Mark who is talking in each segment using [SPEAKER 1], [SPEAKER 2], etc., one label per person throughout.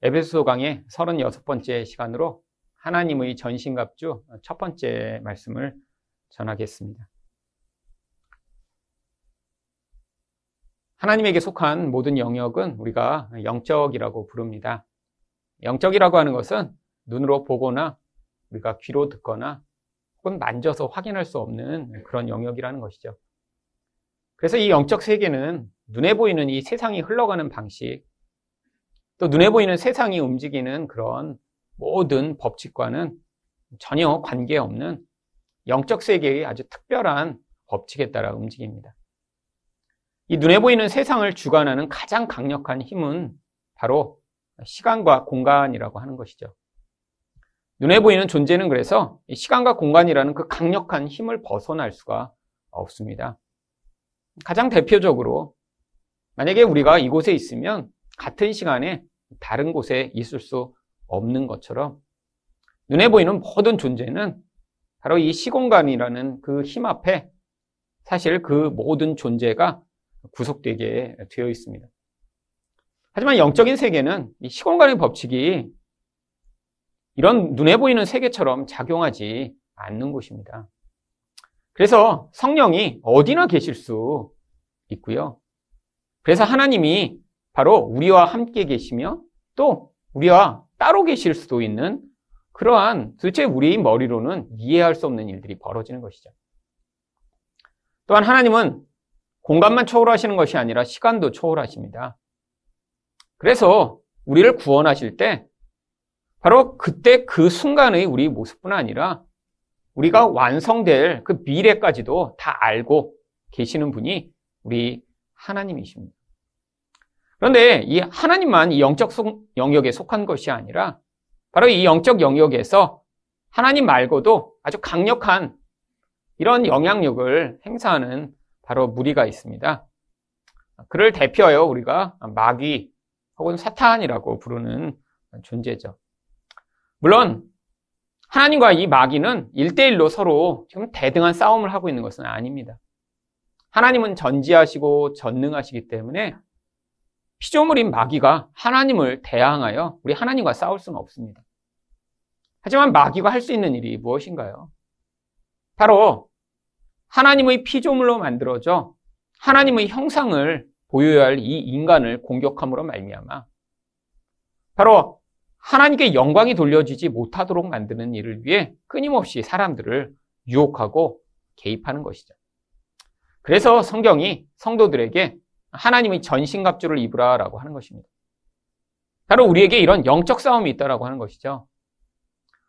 [SPEAKER 1] 에베소 강의 36번째 시간으로 하나님의 전신갑주 첫 번째 말씀을 전하겠습니다. 하나님에게 속한 모든 영역은 우리가 영적이라고 부릅니다. 영적이라고 하는 것은 눈으로 보거나 우리가 귀로 듣거나 혹은 만져서 확인할 수 없는 그런 영역이라는 것이죠. 그래서 이 영적 세계는 눈에 보이는 이 세상이 흘러가는 방식, 또 눈에 보이는 세상이 움직이는 그런 모든 법칙과는 전혀 관계없는 영적 세계의 아주 특별한 법칙에 따라 움직입니다. 이 눈에 보이는 세상을 주관하는 가장 강력한 힘은 바로 시간과 공간이라고 하는 것이죠. 눈에 보이는 존재는 그래서 시간과 공간이라는 그 강력한 힘을 벗어날 수가 없습니다. 가장 대표적으로 만약에 우리가 이곳에 있으면 같은 시간에 다른 곳에 있을 수 없는 것처럼 눈에 보이는 모든 존재는 바로 이 시공간이라는 그 힘 앞에 사실 그 모든 존재가 구속되게 되어 있습니다. 하지만 영적인 세계는 이 시공간의 법칙이 이런 눈에 보이는 세계처럼 작용하지 않는 곳입니다. 그래서 성령이 어디나 계실 수 있고요. 그래서 하나님이 바로 우리와 함께 계시며 또 우리와 따로 계실 수도 있는 그러한 도대체 우리의 머리로는 이해할 수 없는 일들이 벌어지는 것이죠. 또한 하나님은 공간만 초월하시는 것이 아니라 시간도 초월하십니다. 그래서 우리를 구원하실 때 바로 그때 그 순간의 우리 모습뿐 아니라 우리가 완성될 그 미래까지도 다 알고 계시는 분이 우리 하나님이십니다. 그런데 이 하나님만 이 영적 영역에 속한 것이 아니라 바로 이 영적 영역에서 하나님 말고도 아주 강력한 이런 영향력을 행사하는 바로 무리가 있습니다. 그를 대표하여 우리가 마귀 혹은 사탄이라고 부르는 존재죠. 물론 하나님과 이 마귀는 일대일로 서로 지금 대등한 싸움을 하고 있는 것은 아닙니다. 하나님은 전지하시고 전능하시기 때문에 피조물인 마귀가 하나님을 대항하여 우리 하나님과 싸울 수는 없습니다. 하지만 마귀가 할 수 있는 일이 무엇인가요? 바로 하나님의 피조물로 만들어져 하나님의 형상을 보여야 할 이 인간을 공격함으로 말미암아 바로 하나님께 영광이 돌려지지 못하도록 만드는 일을 위해 끊임없이 사람들을 유혹하고 개입하는 것이죠. 그래서 성경이 성도들에게 하나님의 전신갑주를 입으라라고 하는 것입니다. 바로 우리에게 이런 영적 싸움이 있다라고 하는 것이죠.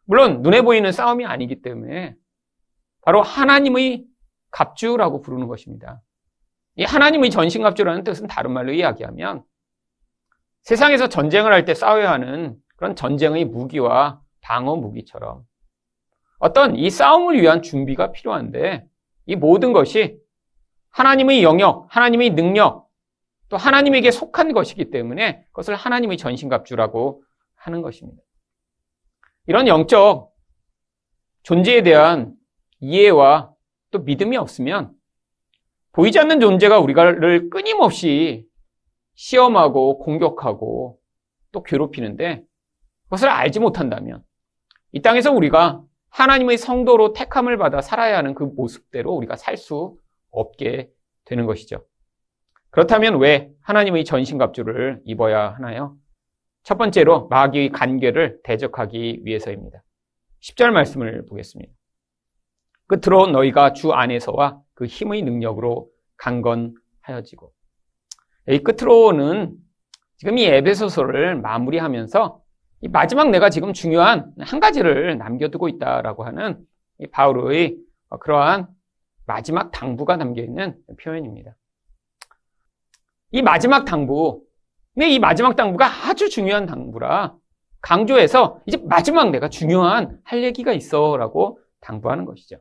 [SPEAKER 1] 물론 눈에 보이는 싸움이 아니기 때문에 바로 하나님의 갑주라고 부르는 것입니다. 이 하나님의 전신갑주라는 뜻은 다른 말로 이야기하면 세상에서 전쟁을 할 때 싸워야 하는 그런 전쟁의 무기와 방어 무기처럼 어떤 이 싸움을 위한 준비가 필요한데 이 모든 것이 하나님의 영역, 하나님의 능력, 또 하나님에게 속한 것이기 때문에 그것을 하나님의 전신갑주라고 하는 것입니다. 이런 영적 존재에 대한 이해와 또 믿음이 없으면 보이지 않는 존재가 우리를 끊임없이 시험하고 공격하고 또 괴롭히는데 그것을 알지 못한다면 이 땅에서 우리가 하나님의 성도로 택함을 받아 살아야 하는 그 모습대로 우리가 살 수 없게 되는 것이죠. 그렇다면 왜 하나님의 전신갑주를 입어야 하나요? 첫 번째로 마귀의 간계를 대적하기 위해서입니다. 10절 말씀을 보겠습니다. 끝으로 너희가 주 안에서와 그 힘의 능력으로 강건하여지고 이 끝으로는 지금 이 에베소서를 마무리하면서 이 마지막 내가 지금 중요한 한 가지를 남겨두고 있다라고 하는 바울의 그러한 마지막 당부가 담겨 있는 표현입니다. 이 마지막 당부, 근데 이 마지막 당부가 아주 중요한 당부라 강조해서 이제 마지막 내가 중요한 할 얘기가 있어라고 당부하는 것이죠.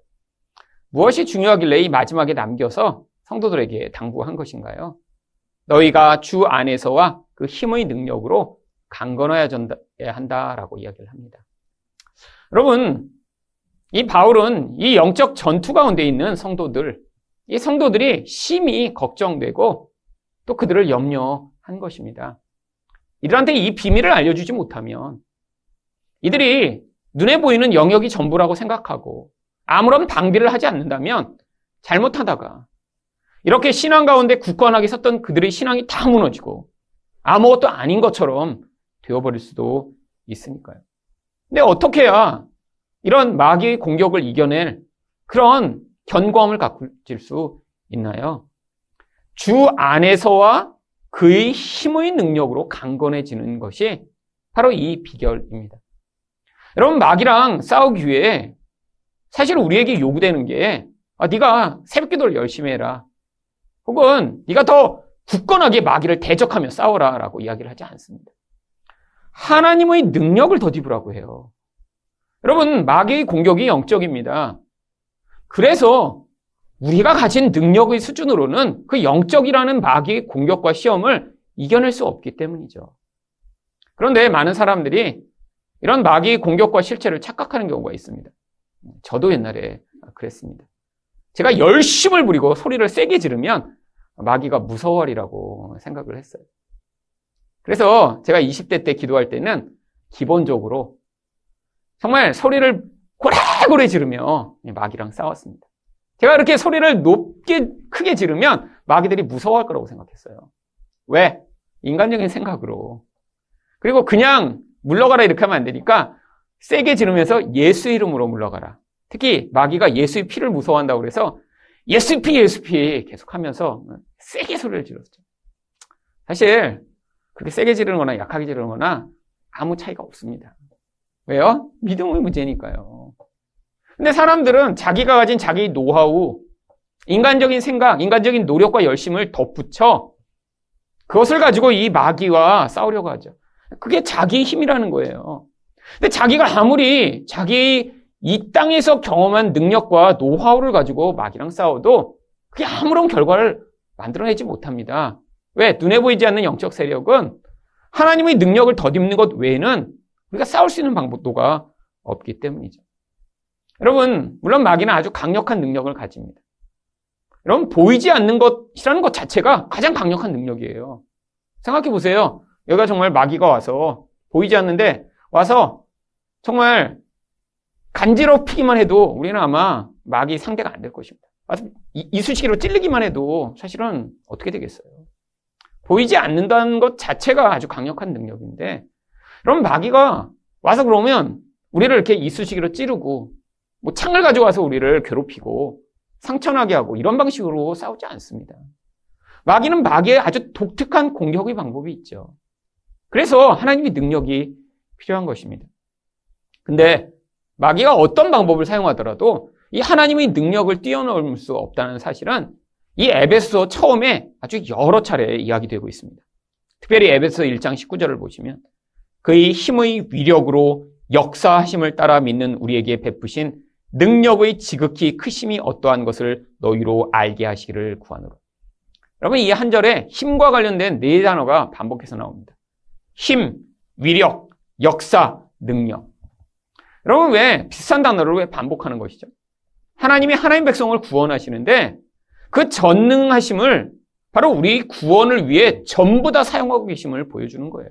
[SPEAKER 1] 무엇이 중요하길래 이 마지막에 남겨서 성도들에게 당부한 것인가요? 너희가 주 안에서와 그 힘의 능력으로 강건해야 한다라고 이야기를 합니다. 여러분, 이 바울은 이 영적 전투 가운데 있는 성도들, 이 성도들이 심히 걱정되고 또 그들을 염려한 것입니다. 이들한테 이 비밀을 알려주지 못하면 이들이 눈에 보이는 영역이 전부라고 생각하고 아무런 방비를 하지 않는다면 잘못하다가 이렇게 신앙 가운데 굳건하게 섰던 그들의 신앙이 다 무너지고 아무것도 아닌 것처럼 되어버릴 수도 있으니까요. 근데 어떻게 해야 이런 마귀의 공격을 이겨낼 그런 견고함을 가질 수 있나요? 주 안에서와 그의 힘의 능력으로 강건해지는 것이 바로 이 비결입니다. 여러분 마귀랑 싸우기 위해 사실 우리에게 요구되는 게 아, 네가 새벽기도를 열심히 해라. 혹은 네가 더 굳건하게 마귀를 대적하며 싸워라라고 이야기를 하지 않습니다. 하나님의 능력을 더입으라고 해요. 여러분 마귀의 공격이 영적입니다. 그래서 우리가 가진 능력의 수준으로는 그 영적이라는 마귀의 공격과 시험을 이겨낼 수 없기 때문이죠. 그런데 많은 사람들이 이런 마귀의 공격과 실체를 착각하는 경우가 있습니다. 저도 옛날에 그랬습니다. 제가 열심을 부리고 소리를 세게 지르면 마귀가 무서워하리라고 생각을 했어요. 그래서 제가 20대 때 기도할 때는 기본적으로 정말 소리를 고래고래 지르며 마귀랑 싸웠습니다. 제가 이렇게 소리를 높게 크게 지르면 마귀들이 무서워할 거라고 생각했어요. 왜? 인간적인 생각으로. 그리고 그냥 물러가라 이렇게 하면 안 되니까 세게 지르면서 예수 이름으로 물러가라. 특히 마귀가 예수의 피를 무서워한다고 그래서 예수 피 예수 피 계속 하면서 세게 소리를 질렀죠. 사실 그렇게 세게 지르는 거나 약하게 지르는 거나 아무 차이가 없습니다. 왜요? 믿음의 문제니까요. 근데 사람들은 자기가 가진 자기 노하우, 인간적인 생각, 인간적인 노력과 열심을 덧붙여 그것을 가지고 이 마귀와 싸우려고 하죠. 그게 자기의 힘이라는 거예요. 근데 자기가 아무리 자기 이 땅에서 경험한 능력과 노하우를 가지고 마귀랑 싸워도 그게 아무런 결과를 만들어내지 못합니다. 왜? 눈에 보이지 않는 영적 세력은 하나님의 능력을 덧입는 것 외에는 우리가 싸울 수 있는 방법도가 없기 때문이죠. 여러분, 물론 마귀는 아주 강력한 능력을 가집니다. 여러분, 보이지 않는 것이라는 것 자체가 가장 강력한 능력이에요. 생각해 보세요. 여기가 정말 마귀가 와서 보이지 않는데 와서 정말 간지럽히기만 해도 우리는 아마 마귀 상대가 안 될 것입니다. 이쑤시개로 찔리기만 해도 사실은 어떻게 되겠어요? 보이지 않는다는 것 자체가 아주 강력한 능력인데, 그럼 마귀가 와서 그러면 우리를 이렇게 이쑤시개로 찌르고 뭐 창을 가져와서 우리를 괴롭히고 상처나게 하고 이런 방식으로 싸우지 않습니다. 마귀는 마귀의 아주 독특한 공격의 방법이 있죠. 그래서 하나님의 능력이 필요한 것입니다. 근데 마귀가 어떤 방법을 사용하더라도 이 하나님의 능력을 뛰어넘을 수 없다는 사실은 이 에베소 처음에 아주 여러 차례 이야기되고 있습니다. 특별히 에베소 1장 19절을 보시면 그의 힘의 위력으로 역사하심을 따라 믿는 우리에게 베푸신 능력의 지극히 크심이 어떠한 것을 너희로 알게 하시기를 구하노라. 여러분 이 한 절에 힘과 관련된 네 단어가 반복해서 나옵니다. 힘, 위력, 역사, 능력. 여러분 왜 비슷한 단어를 왜 반복하는 것이죠? 하나님이 하나님 백성을 구원하시는데 그 전능하심을 바로 우리 구원을 위해 전부 다 사용하고 계심을 보여주는 거예요.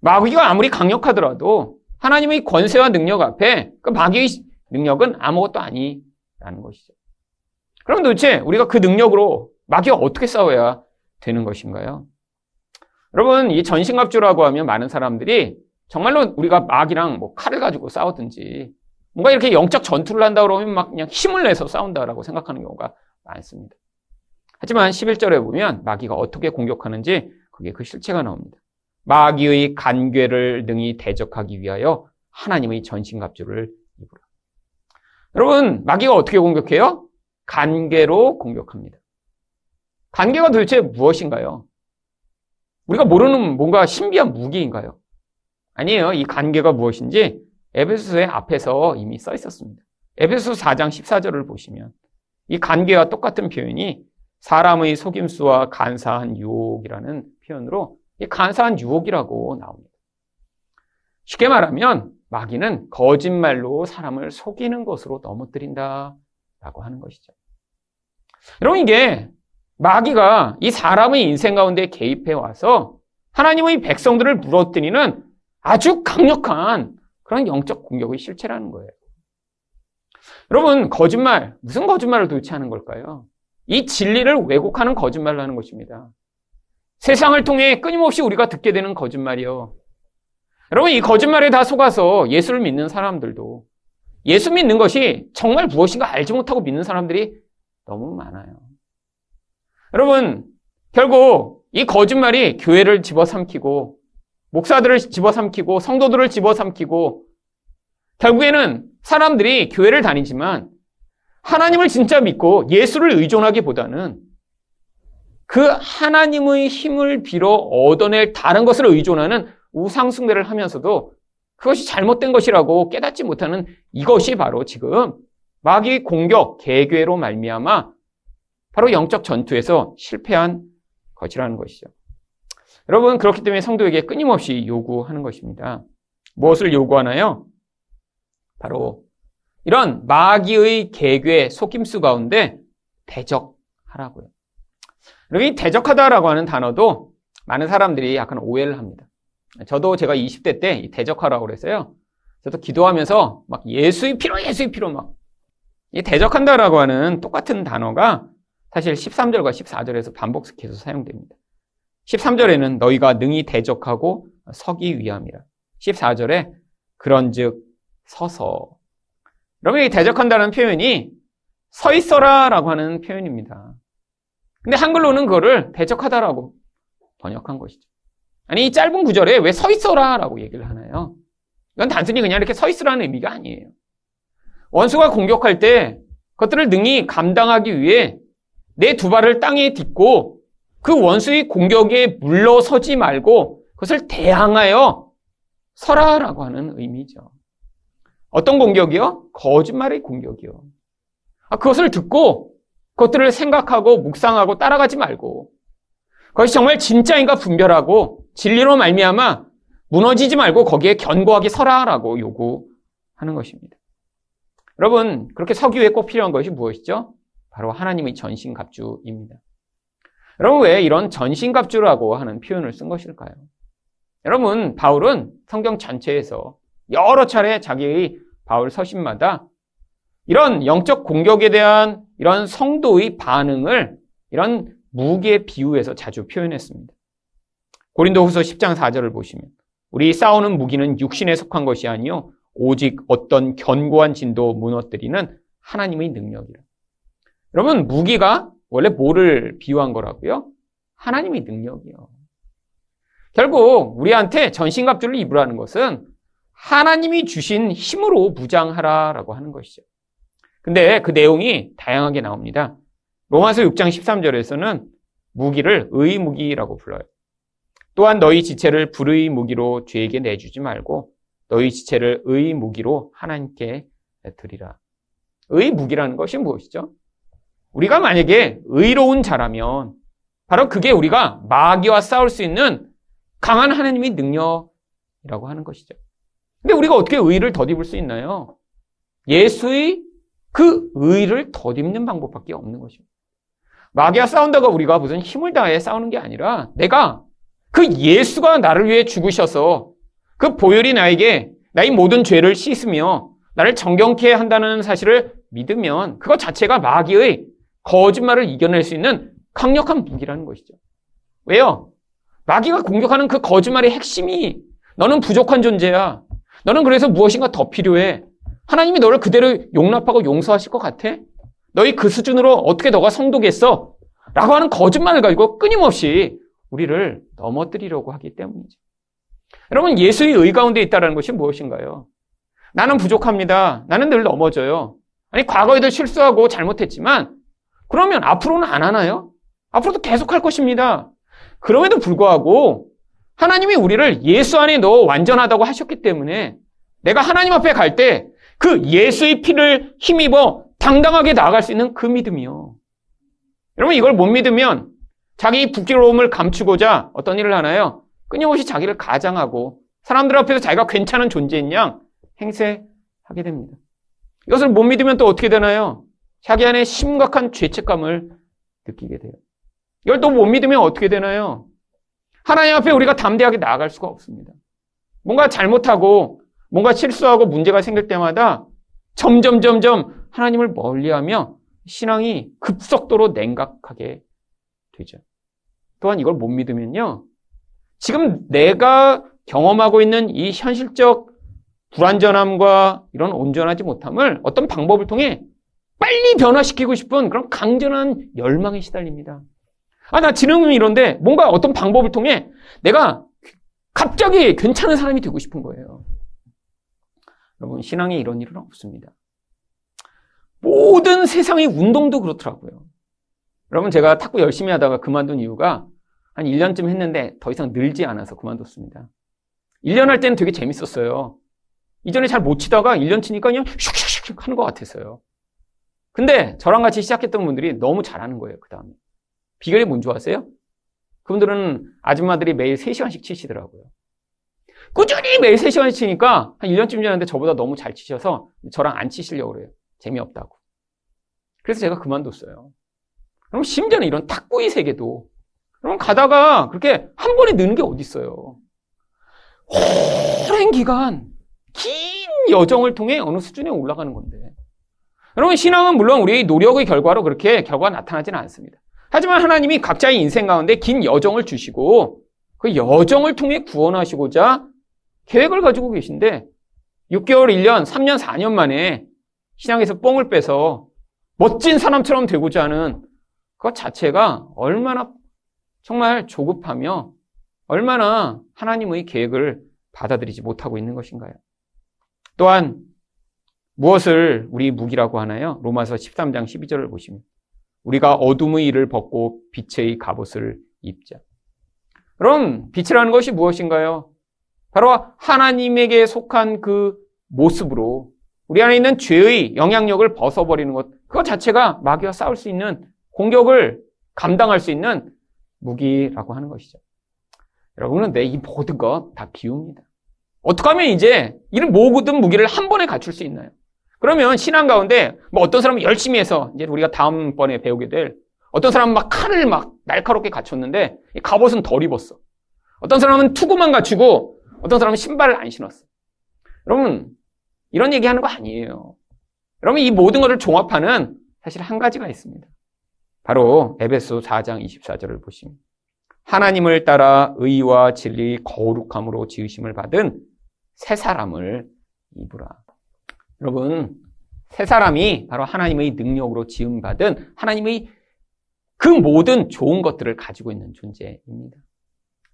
[SPEAKER 1] 마귀가 아무리 강력하더라도 하나님의 권세와 능력 앞에 그 마귀의 능력은 아무것도 아니라는 것이죠. 그럼 도대체 우리가 그 능력으로 마귀와 어떻게 싸워야 되는 것인가요? 여러분, 이 전신갑주라고 하면 많은 사람들이 정말로 우리가 마귀랑 뭐 칼을 가지고 싸우든지 뭔가 이렇게 영적 전투를 한다 그러면 막 그냥 힘을 내서 싸운다라고 생각하는 경우가 많습니다. 하지만 11절에 보면 마귀가 어떻게 공격하는지 그게 그 실체가 나옵니다. 마귀의 간괴를 능히 대적하기 위하여 하나님의 전신갑주를. 여러분, 마귀가 어떻게 공격해요? 간괴로 공격합니다. 간괴가 도대체 무엇인가요? 우리가 모르는 뭔가 신비한 무기인가요? 아니에요. 이 관계가 무엇인지 에베소서의 앞에서 이미 써 있었습니다. 에베소 4장 14절을 보시면 이 관계와 똑같은 표현이 사람의 속임수와 간사한 유혹이라는 표현으로 이 간사한 유혹이라고 나옵니다. 쉽게 말하면 마귀는 거짓말로 사람을 속이는 것으로 넘어뜨린다라고 하는 것이죠. 여러분 이게 마귀가 이 사람의 인생 가운데 개입해 와서 하나님의 백성들을 물어뜨리는 아주 강력한 그런 영적 공격의 실체라는 거예요. 여러분, 거짓말, 무슨 거짓말을 도대체 하는 걸까요? 이 진리를 왜곡하는 거짓말을 하는 것입니다. 세상을 통해 끊임없이 우리가 듣게 되는 거짓말이요. 여러분, 이 거짓말에 다 속아서 예수를 믿는 사람들도 예수 믿는 것이 정말 무엇인가 알지 못하고 믿는 사람들이 너무 많아요. 여러분, 결국 이 거짓말이 교회를 집어삼키고 목사들을 집어삼키고 성도들을 집어삼키고 결국에는 사람들이 교회를 다니지만 하나님을 진짜 믿고 예수를 의존하기보다는 그 하나님의 힘을 빌어 얻어낼 다른 것을 의존하는 우상숭배를 하면서도 그것이 잘못된 것이라고 깨닫지 못하는 이것이 바로 지금 마귀 공격, 개괴로 말미암아 바로 영적 전투에서 실패한 것이라는 것이죠. 여러분 그렇기 때문에 성도에게 끊임없이 요구하는 것입니다. 무엇을 요구하나요? 바로 이런 마귀의 개괴 속임수 가운데 대적하라고요. 여기 대적하다라고 하는 단어도 많은 사람들이 약간 오해를 합니다. 저도 제가 20대 때 대적하라고 그랬어요. 저도 기도하면서 막 예수의 피로, 예수의 피로 막. 이 대적한다라고 하는 똑같은 단어가 사실 13절과 14절에서 반복해서 사용됩니다. 13절에는 너희가 능히 대적하고 서기 위함이라. 14절에 그런즉 서서. 여러분 이 대적한다는 표현이 서 있어라라고 하는 표현입니다. 근데 한글로는 그거를 대적하다라고 번역한 것이죠. 아니, 이 짧은 구절에 왜 서 있어라 라고 얘기를 하나요? 이건 단순히 그냥 이렇게 서 있으라는 의미가 아니에요. 원수가 공격할 때 그것들을 능히 감당하기 위해 내 두 발을 땅에 딛고 그 원수의 공격에 물러서지 말고 그것을 대항하여 서라라고 하는 의미죠. 어떤 공격이요? 거짓말의 공격이요. 아, 그것을 듣고 그것들을 생각하고 묵상하고 따라가지 말고 그것이 정말 진짜인가 분별하고 진리로 말미암아 무너지지 말고 거기에 견고하게 서라라고 요구하는 것입니다. 여러분 그렇게 서기 위해 꼭 필요한 것이 무엇이죠? 바로 하나님의 전신갑주입니다. 여러분 왜 이런 전신갑주라고 하는 표현을 쓴 것일까요? 여러분 바울은 성경 전체에서 여러 차례 자기의 바울 서신마다 이런 영적 공격에 대한 이런 성도의 반응을 이런 무기에 비유해서 자주 표현했습니다. 고린도 후서 10장 4절을 보시면 우리 싸우는 무기는 육신에 속한 것이 아니요 오직 어떤 견고한 진도 무너뜨리는 하나님의 능력이라. 여러분 무기가 원래 뭐를 비유한 거라고요? 하나님의 능력이요. 결국 우리한테 전신갑주를 입으라는 것은 하나님이 주신 힘으로 무장하라라고 하는 것이죠. 근데 그 내용이 다양하게 나옵니다. 로마서 6장 13절에서는 무기를 의무기라고 불러요. 또한 너희 지체를 불의 무기로 죄에게 내주지 말고 너희 지체를 의 무기로 하나님께 드리라. 의 무기라는 것이 무엇이죠? 우리가 만약에 의로운 자라면 바로 그게 우리가 마귀와 싸울 수 있는 강한 하나님의 능력이라고 하는 것이죠. 근데 우리가 어떻게 의를 덧입을 수 있나요? 예수의 그 의를 덧입는 방법밖에 없는 것입니다. 마귀와 싸운다가 우리가 무슨 힘을 다해 싸우는 게 아니라 내가 그 예수가 나를 위해 죽으셔서 그 보혈이 나에게 나의 모든 죄를 씻으며 나를 정경케 한다는 사실을 믿으면 그것 자체가 마귀의 거짓말을 이겨낼 수 있는 강력한 무기라는 것이죠. 왜요? 마귀가 공격하는 그 거짓말의 핵심이 너는 부족한 존재야. 너는 그래서 무엇인가 더 필요해. 하나님이 너를 그대로 용납하고 용서하실 것 같아? 너희 그 수준으로 어떻게 너가 성도겠어? 라고 하는 거짓말을 가지고 끊임없이 우리를 넘어뜨리려고 하기 때문이죠. 여러분, 예수의 의 가운데 있다는 것이 무엇인가요? 나는 부족합니다. 나는 늘 넘어져요. 아니, 과거에도 실수하고 잘못했지만, 그러면 앞으로는 안 하나요? 앞으로도 계속 할 것입니다. 그럼에도 불구하고, 하나님이 우리를 예수 안에 넣어 완전하다고 하셨기 때문에, 내가 하나님 앞에 갈 때, 그 예수의 피를 힘입어 당당하게 나아갈 수 있는 그 믿음이요. 여러분 이걸 못 믿으면 자기 부끄러움을 감추고자 어떤 일을 하나요? 끊임없이 자기를 가장하고 사람들 앞에서 자기가 괜찮은 존재인 양 행세하게 됩니다. 이것을 못 믿으면 또 어떻게 되나요? 자기 안에 심각한 죄책감을 느끼게 돼요. 이걸 또 못 믿으면 어떻게 되나요? 하나님 앞에 우리가 담대하게 나아갈 수가 없습니다. 뭔가 잘못하고 뭔가 실수하고 문제가 생길 때마다 점점 점점 하나님을 멀리하며 신앙이 급속도로 냉각하게 되죠. 또한 이걸 못 믿으면요. 지금 내가 경험하고 있는 이 현실적 불완전함과 이런 온전하지 못함을 어떤 방법을 통해 빨리 변화시키고 싶은 그런 강전한 열망에 시달립니다. 아, 나 지능은 이런데 뭔가 어떤 방법을 통해 내가 갑자기 괜찮은 사람이 되고 싶은 거예요. 여러분, 신앙에 이런 일은 없습니다. 모든 세상의 운동도 그렇더라고요. 여러분, 제가 탁구 열심히 하다가 그만둔 이유가 한 1년쯤 했는데 더 이상 늘지 않아서 그만뒀습니다. 1년 할 때는 되게 재밌었어요. 이전에 잘 못 치다가 1년 치니까 그냥 슉슉슉 하는 것 같았어요. 근데 저랑 같이 시작했던 분들이 너무 잘하는 거예요, 그 다음에. 비결이 뭔지 아세요? 그분들은 아줌마들이 매일 3시간씩 치시더라고요. 꾸준히 매일 3시간씩 치니까 한 1년쯤 지났는데 저보다 너무 잘 치셔서 저랑 안 치시려고 그래요. 재미없다고. 그래서 제가 그만뒀어요. 그럼 심지어는 이런 탁구의 세계도 그럼 가다가 그렇게 한 번에 느는 게 어딨어요. 오랜 기간, 긴 여정을 통해 어느 수준에 올라가는 건데. 여러분, 신앙은 물론 우리의 노력의 결과로 그렇게 결과가 나타나지는 않습니다. 하지만 하나님이 각자의 인생 가운데 긴 여정을 주시고 그 여정을 통해 구원하시고자 계획을 가지고 계신데 6개월, 1년, 3년, 4년 만에 신앙에서 뽕을 빼서 멋진 사람처럼 되고자 하는 그 자체가 얼마나 정말 조급하며 얼마나 하나님의 계획을 받아들이지 못하고 있는 것인가요? 또한 무엇을 우리 무기라고 하나요? 로마서 13장 12절을 보시면 우리가 어둠의 일을 벗고 빛의 갑옷을 입자. 그럼 빛이라는 것이 무엇인가요? 바로 하나님에게 속한 그 모습으로 우리 안에 있는 죄의 영향력을 벗어버리는 것. 그것 자체가 마귀와 싸울 수 있는 공격을 감당할 수 있는 무기라고 하는 것이죠. 여러분은 내 이 모든 것 다 비웁니다. 어떻게 하면 이제 이런 모든 무기를 한 번에 갖출 수 있나요? 그러면 신앙 가운데 뭐 어떤 사람은 열심히 해서 이제 우리가 다음번에 배우게 될 어떤 사람은 막 칼을 막 날카롭게 갖췄는데 갑옷은 덜 입었어. 어떤 사람은 투구만 갖추고 어떤 사람은 신발을 안 신었어. 여러분 이런 얘기하는 거 아니에요. 여러분 이 모든 것을 종합하는 사실 한 가지가 있습니다. 바로 에베소 4장 24절을 보시면 하나님을 따라 의와 진리 거룩함으로 지으심을 받은 새 사람을 입으라. 여러분, 새 사람이 바로 하나님의 능력으로 지음 받은 하나님의 그 모든 좋은 것들을 가지고 있는 존재입니다.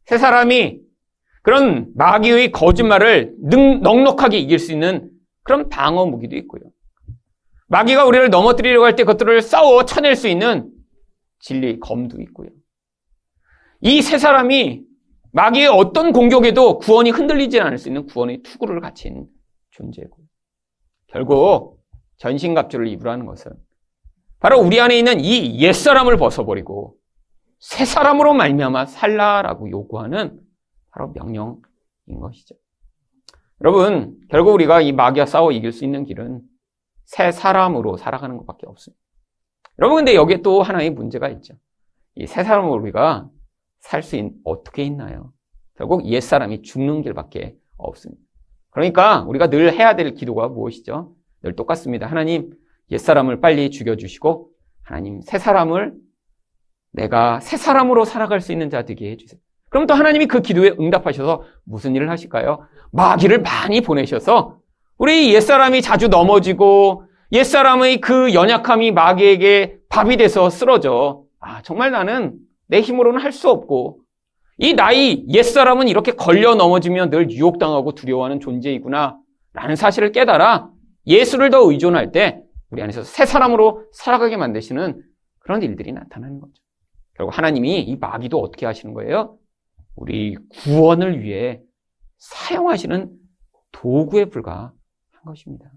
[SPEAKER 1] 새 사람이 그런 마귀의 거짓말을 능, 넉넉하게 이길 수 있는 그런 방어 무기도 있고요. 마귀가 우리를 넘어뜨리려고 할 때 그것들을 싸워 쳐낼 수 있는 진리, 검도 있고요. 이 세 사람이 마귀의 어떤 공격에도 구원이 흔들리지 않을 수 있는 구원의 투구를 갖춘 존재고요. 결국 전신갑주를 입으라는 것은 바로 우리 안에 있는 이 옛사람을 벗어버리고 새 사람으로 말미암아 살라라고 요구하는 바로 명령인 것이죠. 여러분, 결국 우리가 이 마귀와 싸워 이길 수 있는 길은 새 사람으로 살아가는 것밖에 없습니다. 여러분, 근데 여기에 또 하나의 문제가 있죠. 이 새 사람으로 우리가 살 수 어떻게 있나요? 결국 옛 사람이 죽는 길밖에 없습니다. 그러니까 우리가 늘 해야 될 기도가 무엇이죠? 늘 똑같습니다. 하나님, 옛 사람을 빨리 죽여주시고, 하나님, 새 사람을 내가 새 사람으로 살아갈 수 있는 자 되게 해주세요. 그럼 또 하나님이 그 기도에 응답하셔서 무슨 일을 하실까요? 마귀를 많이 보내셔서 우리 옛사람이 자주 넘어지고 옛사람의 그 연약함이 마귀에게 밥이 돼서 쓰러져. 아, 정말 나는 내 힘으로는 할 수 없고 이 나이 옛사람은 이렇게 걸려 넘어지면 늘 유혹당하고 두려워하는 존재이구나 라는 사실을 깨달아 예수를 더 의존할 때 우리 안에서 새 사람으로 살아가게 만드시는 그런 일들이 나타나는 거죠. 결국 하나님이 이 마귀도 어떻게 하시는 거예요? 우리 구원을 위해 사용하시는 도구에 불과한 것입니다.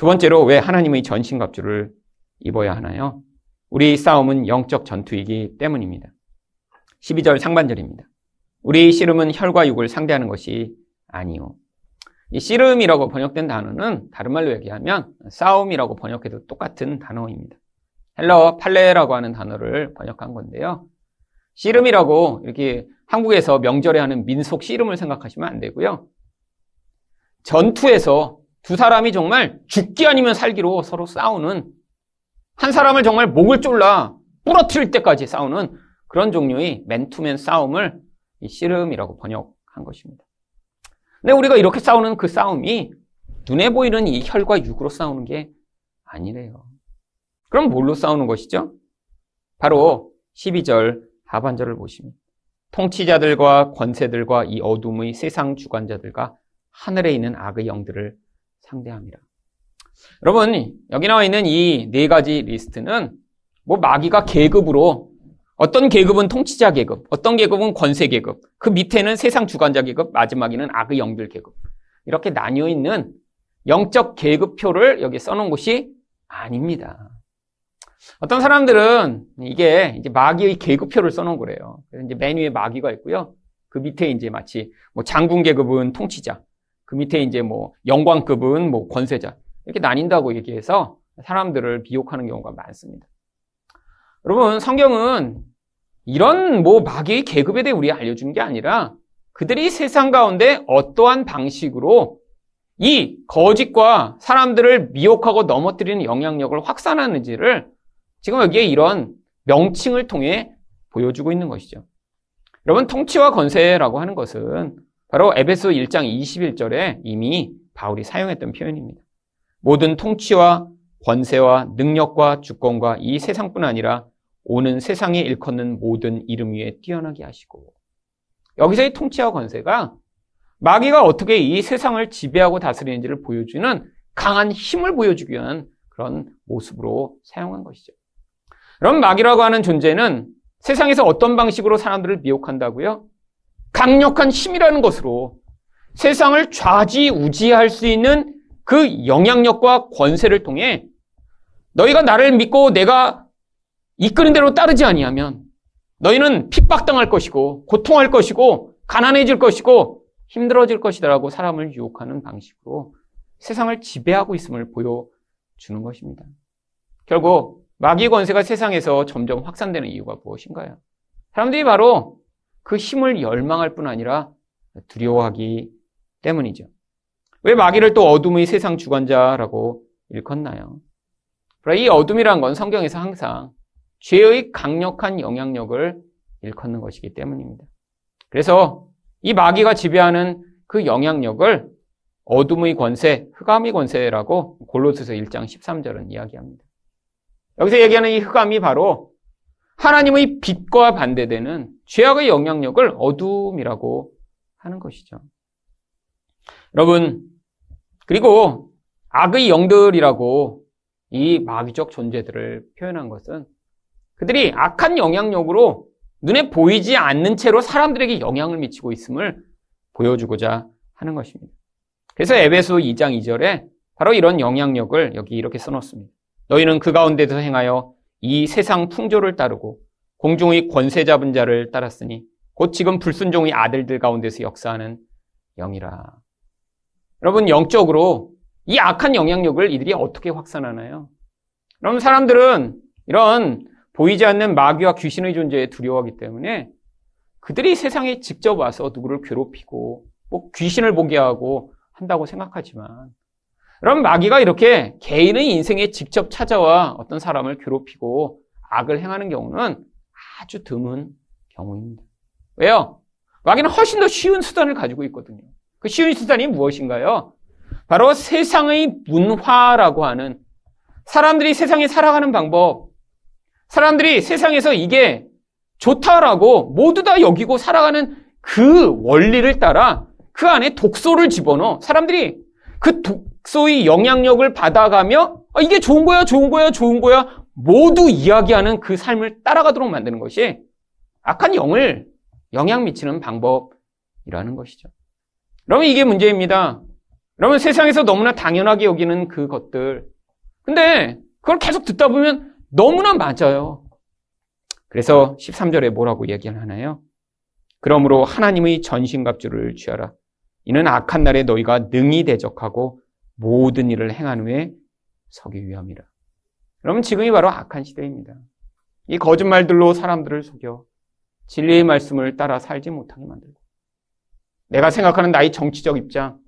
[SPEAKER 1] 두 번째로 왜 하나님의 전신갑주를 입어야 하나요? 우리 싸움은 영적 전투이기 때문입니다. 12절 상반절입니다. 우리 씨름은 혈과 육을 상대하는 것이 아니요. 이 씨름이라고 번역된 단어는 다른 말로 얘기하면 싸움이라고 번역해도 똑같은 단어입니다. 헬러 팔레라고 하는 단어를 번역한 건데요. 씨름이라고 이렇게 한국에서 명절에 하는 민속 씨름을 생각하시면 안 되고요. 전투에서 두 사람이 정말 죽기 아니면 살기로 서로 싸우는 한 사람을 정말 목을 졸라 부러뜨릴 때까지 싸우는 그런 종류의 맨투맨 싸움을 이 씨름이라고 번역한 것입니다. 근데 우리가 이렇게 싸우는 그 싸움이 눈에 보이는 이 혈과 육으로 싸우는 게 아니래요. 그럼 뭘로 싸우는 것이죠? 바로 12절 하반절을 보시면 통치자들과 권세들과 이 어둠의 세상 주관자들과 하늘에 있는 악의 영들을 상대합니다. 여러분, 여기 나와 있는 이 네 가지 리스트는 뭐 마귀가 계급으로 어떤 계급은 통치자 계급, 어떤 계급은 권세 계급, 그 밑에는 세상 주관자 계급, 마지막에는 악의 영들 계급. 이렇게 나뉘어 있는 영적 계급표를 여기 써놓은 것이 아닙니다. 어떤 사람들은 이게 이제 마귀의 계급표를 써놓은 거래요. 그래서 이제 맨 위에 마귀가 있고요. 그 밑에 이제 마치 뭐 장군 계급은 통치자, 그 밑에 이제 뭐 영광급은 뭐 권세자 이렇게 나뉜다고 얘기해서 사람들을 비욕하는 경우가 많습니다. 여러분 성경은 이런 뭐 마귀의 계급에 대해 우리 알려주는 게 아니라 그들이 세상 가운데 어떠한 방식으로 이 거짓과 사람들을 미혹하고 넘어뜨리는 영향력을 확산하는지를 지금 여기에 이런 명칭을 통해 보여주고 있는 것이죠. 여러분, 통치와 권세라고 하는 것은 바로 에베소 1장 21절에 이미 바울이 사용했던 표현입니다. 모든 통치와 권세와 능력과 주권과 이 세상뿐 아니라 오는 세상에 일컫는 모든 이름 위에 뛰어나게 하시고 여기서의 통치와 권세가 마귀가 어떻게 이 세상을 지배하고 다스리는지를 보여주는 강한 힘을 보여주기 위한 그런 모습으로 사용한 것이죠. 그럼 마귀라고 하는 존재는 세상에서 어떤 방식으로 사람들을 미혹한다고요? 강력한 힘이라는 것으로 세상을 좌지우지할 수 있는 그 영향력과 권세를 통해 너희가 나를 믿고 내가 이끄는 대로 따르지 아니하면 너희는 핍박당할 것이고 고통할 것이고 가난해질 것이고 힘들어질 것이다라고 사람을 유혹하는 방식으로 세상을 지배하고 있음을 보여주는 것입니다. 결국 마귀 권세가 세상에서 점점 확산되는 이유가 무엇인가요? 사람들이 바로 그 힘을 열망할 뿐 아니라 두려워하기 때문이죠. 왜 마귀를 또 어둠의 세상 주관자라고 일컫나요? 이 어둠이란 건 성경에서 항상 죄의 강력한 영향력을 일컫는 것이기 때문입니다. 그래서 이 마귀가 지배하는 그 영향력을 어둠의 권세, 흑암의 권세라고 골로새서 1장 13절은 이야기합니다. 여기서 얘기하는 이 흑암이 바로 하나님의 빛과 반대되는 죄악의 영향력을 어둠이라고 하는 것이죠. 여러분, 그리고 악의 영들이라고 이 마귀적 존재들을 표현한 것은 그들이 악한 영향력으로 눈에 보이지 않는 채로 사람들에게 영향을 미치고 있음을 보여주고자 하는 것입니다. 그래서 에베소 2장 2절에 바로 이런 영향력을 여기 이렇게 써놓습니다. 너희는 그 가운데서 행하여 이 세상 풍조를 따르고 공중의 권세 잡은 자를 따랐으니 곧 지금 불순종의 아들들 가운데서 역사하는 영이라. 여러분 영적으로 이 악한 영향력을 이들이 어떻게 확산하나요? 여러분 사람들은 이런 보이지 않는 마귀와 귀신의 존재에 두려워하기 때문에 그들이 세상에 직접 와서 누구를 괴롭히고 뭐 귀신을 보게 하고 한다고 생각하지만 그럼 마귀가 이렇게 개인의 인생에 직접 찾아와 어떤 사람을 괴롭히고 악을 행하는 경우는 아주 드문 경우입니다. 왜요? 마귀는 훨씬 더 쉬운 수단을 가지고 있거든요. 그 쉬운 수단이 무엇인가요? 바로 세상의 문화라고 하는 사람들이 세상에 살아가는 방법, 사람들이 세상에서 이게 좋다라고 모두 다 여기고 살아가는 그 원리를 따라 그 안에 독소를 집어넣어 사람들이 그 독소의 영향력을 받아가며 아, 이게 좋은 거야, 좋은 거야, 좋은 거야 모두 이야기하는 그 삶을 따라가도록 만드는 것이 악한 영을 영향 미치는 방법이라는 것이죠. 그러면 이게 문제입니다. 그러면 세상에서 너무나 당연하게 여기는 그 것들. 근데 그걸 계속 듣다 보면 너무나 맞아요. 그래서 13절에 뭐라고 얘기를 하나요? 그러므로 하나님의 전신갑주를 취하라. 이는 악한 날에 너희가 능히 대적하고 모든 일을 행한 후에 서기 위함이라. 그러면 지금이 바로 악한 시대입니다. 이 거짓말들로 사람들을 속여 진리의 말씀을 따라 살지 못하게 만들고 내가 생각하는 나의 정치적 입장,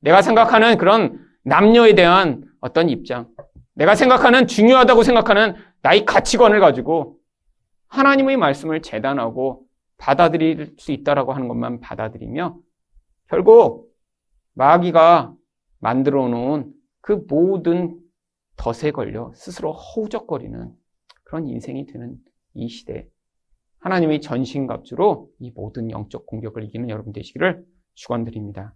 [SPEAKER 1] 내가 생각하는 그런 남녀에 대한 어떤 입장, 내가 생각하는 중요하다고 생각하는 나의 가치관을 가지고 하나님의 말씀을 재단하고 받아들일 수 있다라고 하는 것만 받아들이며 결국 마귀가 만들어 놓은 그 모든 덫에 걸려 스스로 허우적거리는 그런 인생이 되는 이 시대. 하나님의 전신갑주로 이 모든 영적 공격을 이기는 여러분 되시기를 축원드립니다.